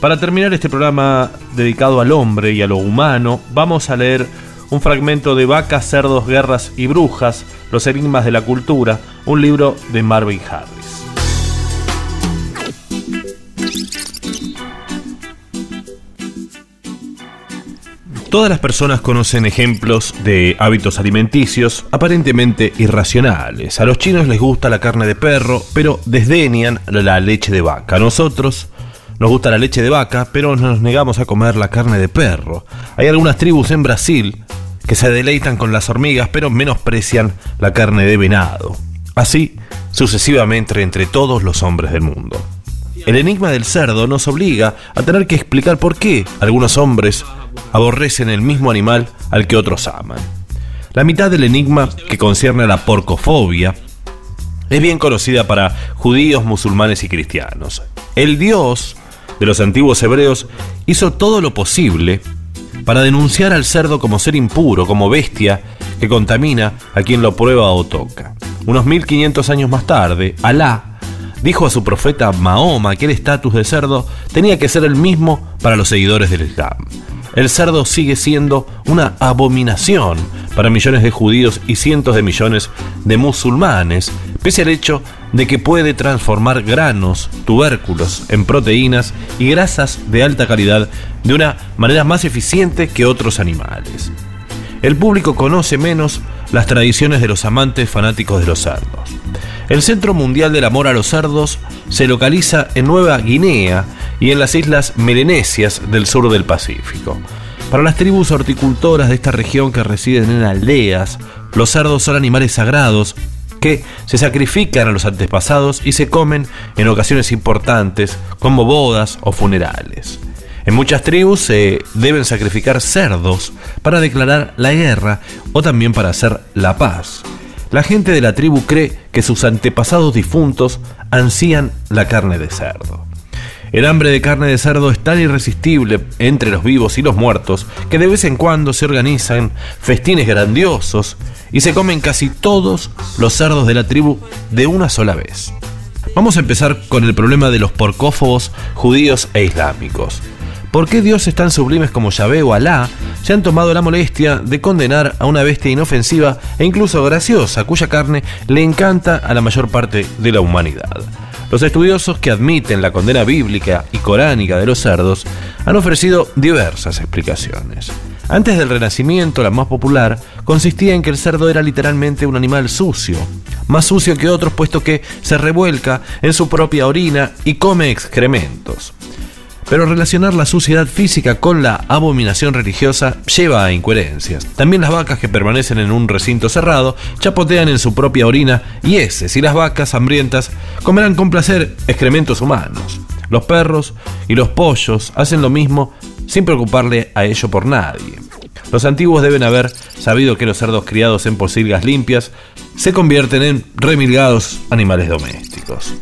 Para terminar este programa dedicado al hombre y a lo humano, vamos a leer un fragmento de Vacas, Cerdos, Guerras y Brujas, Los Enigmas de la Cultura, un libro de Marvin Harris. Todas las personas conocen ejemplos de hábitos alimenticios aparentemente irracionales. A los chinos les gusta la carne de perro, pero desdeñan la leche de vaca. A nosotros nos gusta la leche de vaca, pero nos negamos a comer la carne de perro. Hay algunas tribus en Brasil que se deleitan con las hormigas, pero menosprecian la carne de venado. Así, sucesivamente entre todos los hombres del mundo. El enigma del cerdo nos obliga a tener que explicar por qué algunos hombres aborrecen el mismo animal al que otros aman. La mitad del enigma, que concierne a la porcofobia, es bien conocida para judíos, musulmanes y cristianos. El Dios de los antiguos hebreos hizo todo lo posible para denunciar al cerdo como ser impuro, como bestia que contamina a quien lo prueba o toca. Unos 1500 años más tarde, Alá dijo a su profeta Mahoma que el estatus de cerdo tenía que ser el mismo para los seguidores del Islam el cerdo sigue siendo una abominación para millones de judíos y cientos de millones de musulmanes, pese al hecho de que puede transformar granos, tubérculos en proteínas y grasas de alta calidad de una manera más eficiente que otros animales. El público conoce menos las tradiciones de los amantes fanáticos de los cerdos. El Centro Mundial del Amor a los Cerdos se localiza en Nueva Guinea y en las islas melenesias del sur del Pacífico. Para las tribus horticultoras de esta región que residen en aldeas, los cerdos son animales sagrados que se sacrifican a los antepasados y se comen en ocasiones importantes como bodas o funerales. En muchas tribus se deben sacrificar cerdos para declarar la guerra o también para hacer la paz. La gente de la tribu cree que sus antepasados difuntos ansían la carne de cerdo. El hambre de carne de cerdo es tan irresistible entre los vivos y los muertos que de vez en cuando se organizan festines grandiosos y se comen casi todos los cerdos de la tribu de una sola vez. Vamos a empezar con el problema de los porcófobos judíos e islámicos. ¿Por qué dioses tan sublimes como Yahvé o Alá se han tomado la molestia de condenar a una bestia inofensiva e incluso graciosa cuya carne le encanta a la mayor parte de la humanidad? Los estudiosos que admiten la condena bíblica y coránica de los cerdos han ofrecido diversas explicaciones. Antes del Renacimiento, la más popular consistía en que el cerdo era literalmente un animal sucio, más sucio que otros puesto que se revuelca en su propia orina y come excrementos. Pero relacionar la suciedad física con la abominación religiosa lleva a incoherencias. También las vacas que permanecen en un recinto cerrado chapotean en su propia orina y heces, y las vacas hambrientas comerán con placer excrementos humanos. Los perros y los pollos hacen lo mismo sin preocuparle a ello por nadie. Los antiguos deben haber sabido que los cerdos criados en posilgas limpias se convierten en remilgados animales domésticos.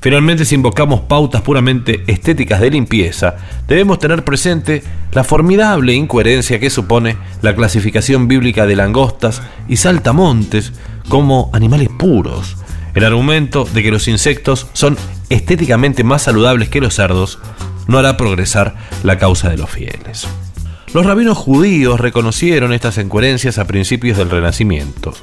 Finalmente, si invocamos pautas puramente estéticas de limpieza, debemos tener presente la formidable incoherencia que supone la clasificación bíblica de langostas y saltamontes como animales puros. El argumento de que los insectos son estéticamente más saludables que los cerdos no hará progresar la causa de los fieles. Los rabinos judíos reconocieron estas incoherencias a principios del Renacimiento.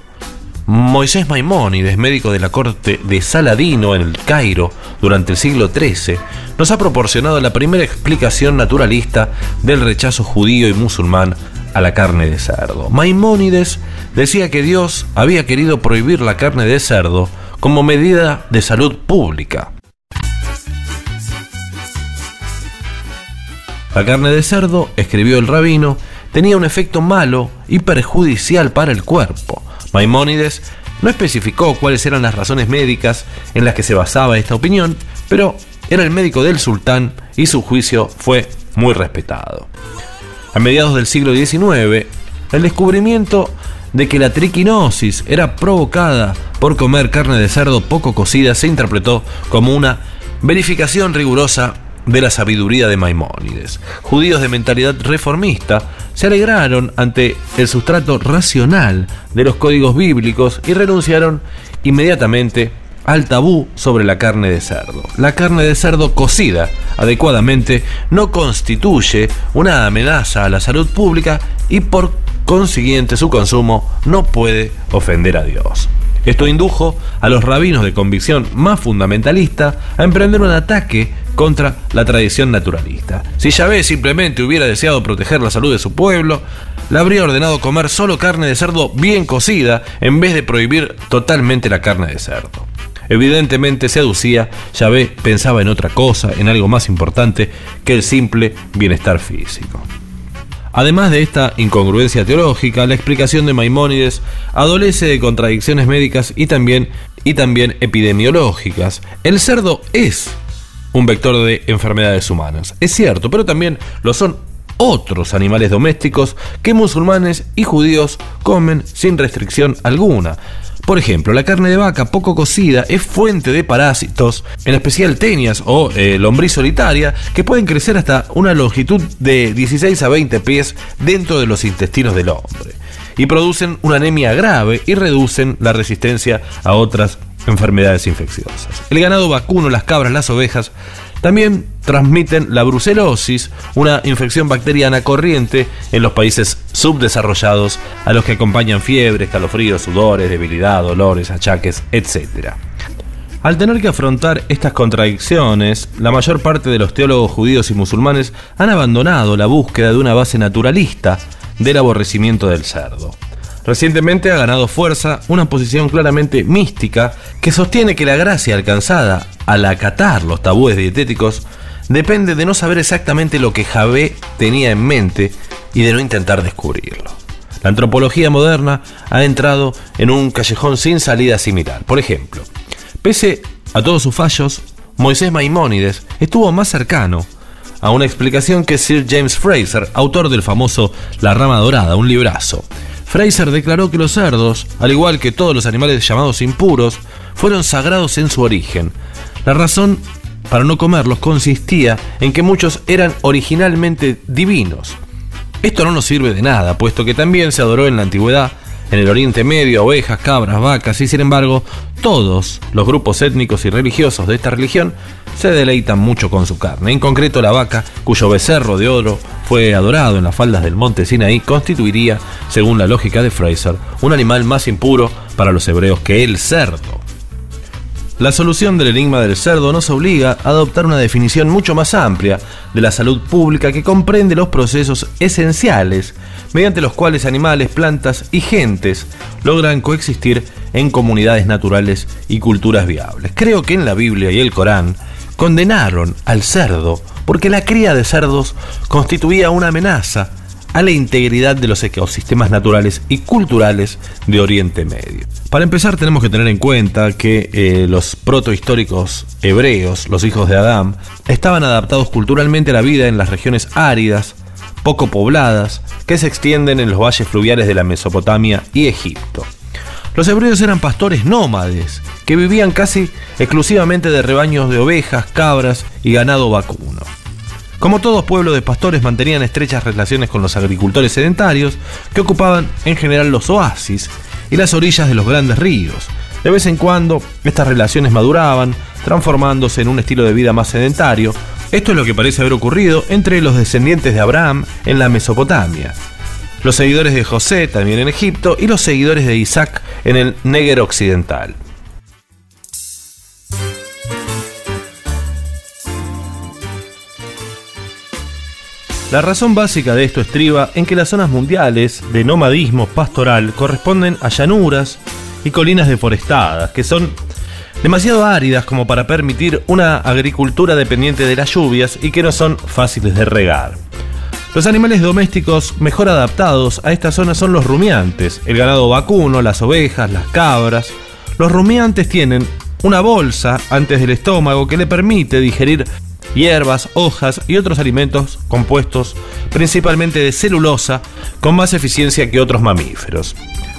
Moisés Maimónides, médico de la corte de Saladino en el Cairo durante el siglo XIII, nos ha proporcionado la primera explicación naturalista del rechazo judío y musulmán a la carne de cerdo. Maimónides decía que Dios había querido prohibir la carne de cerdo como medida de salud pública. La carne de cerdo, escribió el rabino, tenía un efecto malo y perjudicial para el cuerpo Maimónides no especificó cuáles eran las razones médicas en las que se basaba esta opinión, pero era el médico del sultán y su juicio fue muy respetado. A mediados del siglo XIX, el descubrimiento de que la triquinosis era provocada por comer carne de cerdo poco cocida se interpretó como una verificación rigurosa de la sabiduría de Maimónides. Judíos de mentalidad reformista se alegraron ante el sustrato racional de los códigos bíblicos y renunciaron inmediatamente al tabú sobre la carne de cerdo. La carne de cerdo cocida adecuadamente no constituye una amenaza a la salud pública y por consiguiente su consumo no puede ofender a Dios. Esto indujo a los rabinos de convicción más fundamentalista a emprender un ataque contra la tradición naturalista. Si Yahvé simplemente hubiera deseado proteger la salud de su pueblo, le habría ordenado comer solo carne de cerdo bien cocida en vez de prohibir totalmente la carne de cerdo. Evidentemente se aducía, Yahvé pensaba en otra cosa, en algo más importante que el simple bienestar físico. Además de esta incongruencia teológica, la explicación de Maimónides adolece de contradicciones médicas y también, y también epidemiológicas. El cerdo es un vector de enfermedades humanas, es cierto, pero también lo son otros animales domésticos que musulmanes y judíos comen sin restricción alguna. Por ejemplo, la carne de vaca poco cocida es fuente de parásitos, en especial tenias o eh, lombriz solitaria, que pueden crecer hasta una longitud de 16 a 20 pies dentro de los intestinos del hombre. Y producen una anemia grave y reducen la resistencia a otras enfermedades infecciosas. El ganado vacuno, las cabras, las ovejas también transmiten la brucelosis, una infección bacteriana corriente en los países subdesarrollados a los que acompañan fiebre, escalofríos, sudores, debilidad, dolores, achaques, etc. Al tener que afrontar estas contradicciones, la mayor parte de los teólogos judíos y musulmanes han abandonado la búsqueda de una base naturalista del aborrecimiento del cerdo. Recientemente ha ganado fuerza una posición claramente mística que sostiene que la gracia alcanzada al acatar los tabúes dietéticos depende de no saber exactamente lo que Javé tenía en mente y de no intentar descubrirlo. La antropología moderna ha entrado en un callejón sin salida similar. Por ejemplo, pese a todos sus fallos, Moisés Maimónides estuvo más cercano a una explicación que Sir James Fraser, autor del famoso La rama dorada, un librazo, Fraser declaró que los cerdos, al igual que todos los animales llamados impuros, fueron sagrados en su origen. La razón para no comerlos consistía en que muchos eran originalmente divinos. Esto no nos sirve de nada, puesto que también se adoró en la antigüedad en el Oriente Medio ovejas, cabras, vacas y sin embargo todos los grupos étnicos y religiosos de esta religión se deleitan mucho con su carne. En concreto la vaca, cuyo becerro de oro fue adorado en las faldas del monte Sinaí, constituiría, según la lógica de Fraser, un animal más impuro para los hebreos que el cerdo. La solución del enigma del cerdo nos obliga a adoptar una definición mucho más amplia de la salud pública que comprende los procesos esenciales mediante los cuales animales, plantas y gentes logran coexistir en comunidades naturales y culturas viables. Creo que en la Biblia y el Corán condenaron al cerdo porque la cría de cerdos constituía una amenaza a la integridad de los ecosistemas naturales y culturales de Oriente Medio. Para empezar tenemos que tener en cuenta que eh, los protohistóricos hebreos, los hijos de Adán, estaban adaptados culturalmente a la vida en las regiones áridas, poco pobladas, que se extienden en los valles fluviales de la Mesopotamia y Egipto. Los hebreos eran pastores nómades, que vivían casi exclusivamente de rebaños de ovejas, cabras y ganado vacuno. Como todos pueblos de pastores mantenían estrechas relaciones con los agricultores sedentarios, que ocupaban en general los oasis y las orillas de los grandes ríos. De vez en cuando, estas relaciones maduraban, transformándose en un estilo de vida más sedentario. Esto es lo que parece haber ocurrido entre los descendientes de Abraham en la Mesopotamia, los seguidores de José también en Egipto y los seguidores de Isaac en el Neger occidental. La razón básica de esto estriba en que las zonas mundiales de nomadismo pastoral corresponden a llanuras y colinas deforestadas, que son demasiado áridas como para permitir una agricultura dependiente de las lluvias y que no son fáciles de regar. Los animales domésticos mejor adaptados a esta zona son los rumiantes, el ganado vacuno, las ovejas, las cabras. Los rumiantes tienen una bolsa antes del estómago que le permite digerir hierbas, hojas y otros alimentos compuestos principalmente de celulosa con más eficiencia que otros mamíferos.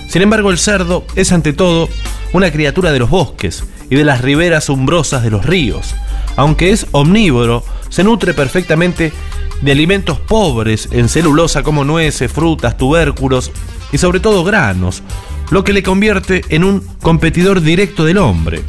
Sin embargo, el cerdo es ante todo una criatura de los bosques y de las riberas umbrosas de los ríos. Aunque es omnívoro, se nutre perfectamente de alimentos pobres en celulosa como nueces, frutas, tubérculos y sobre todo granos, lo que le convierte en un competidor directo del hombre.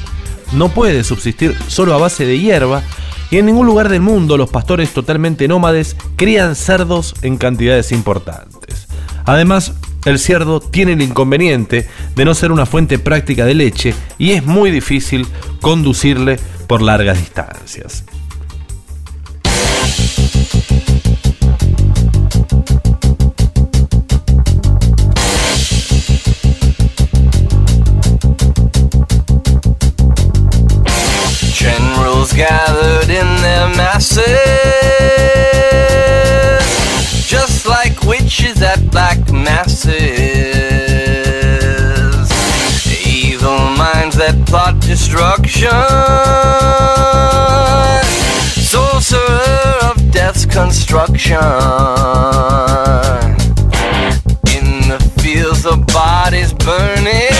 no puede subsistir solo a base de hierba y en ningún lugar del mundo los pastores totalmente nómades crían cerdos en cantidades importantes. Además, el cerdo tiene el inconveniente de no ser una fuente práctica de leche y es muy difícil conducirle por largas distancias. Death's construction. In the fields, the bodies burning.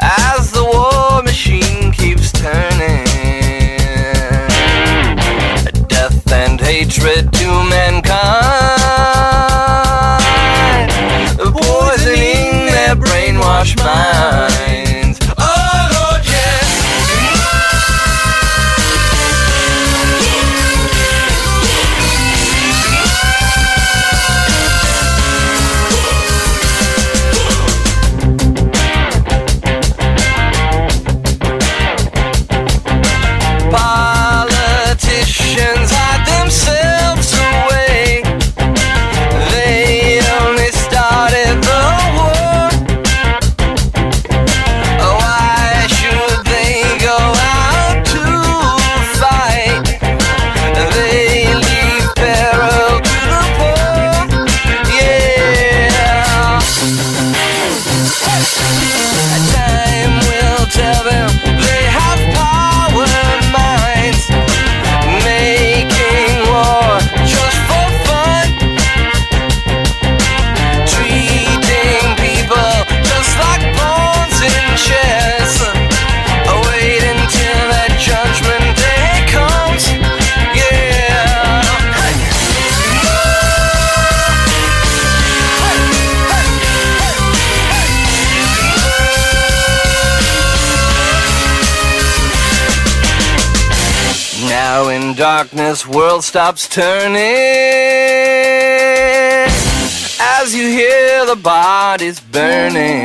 As the war machine keeps turning, death and hatred to mankind, poisoning their brainwashed minds. Darkness, world stops turning. As you hear the bodies burning.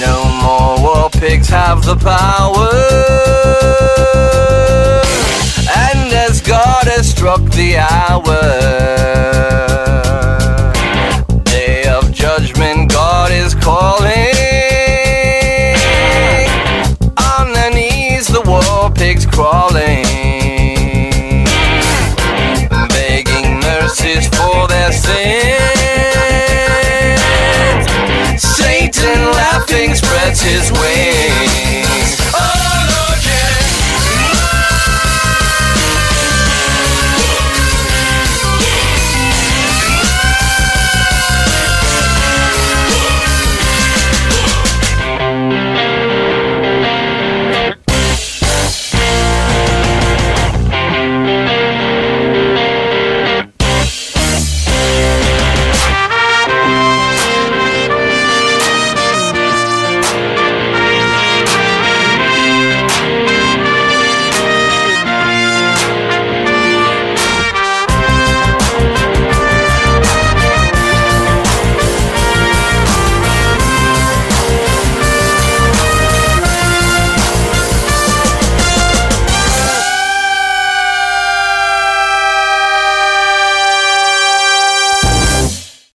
No more war pigs have the power, and as God has struck the hour,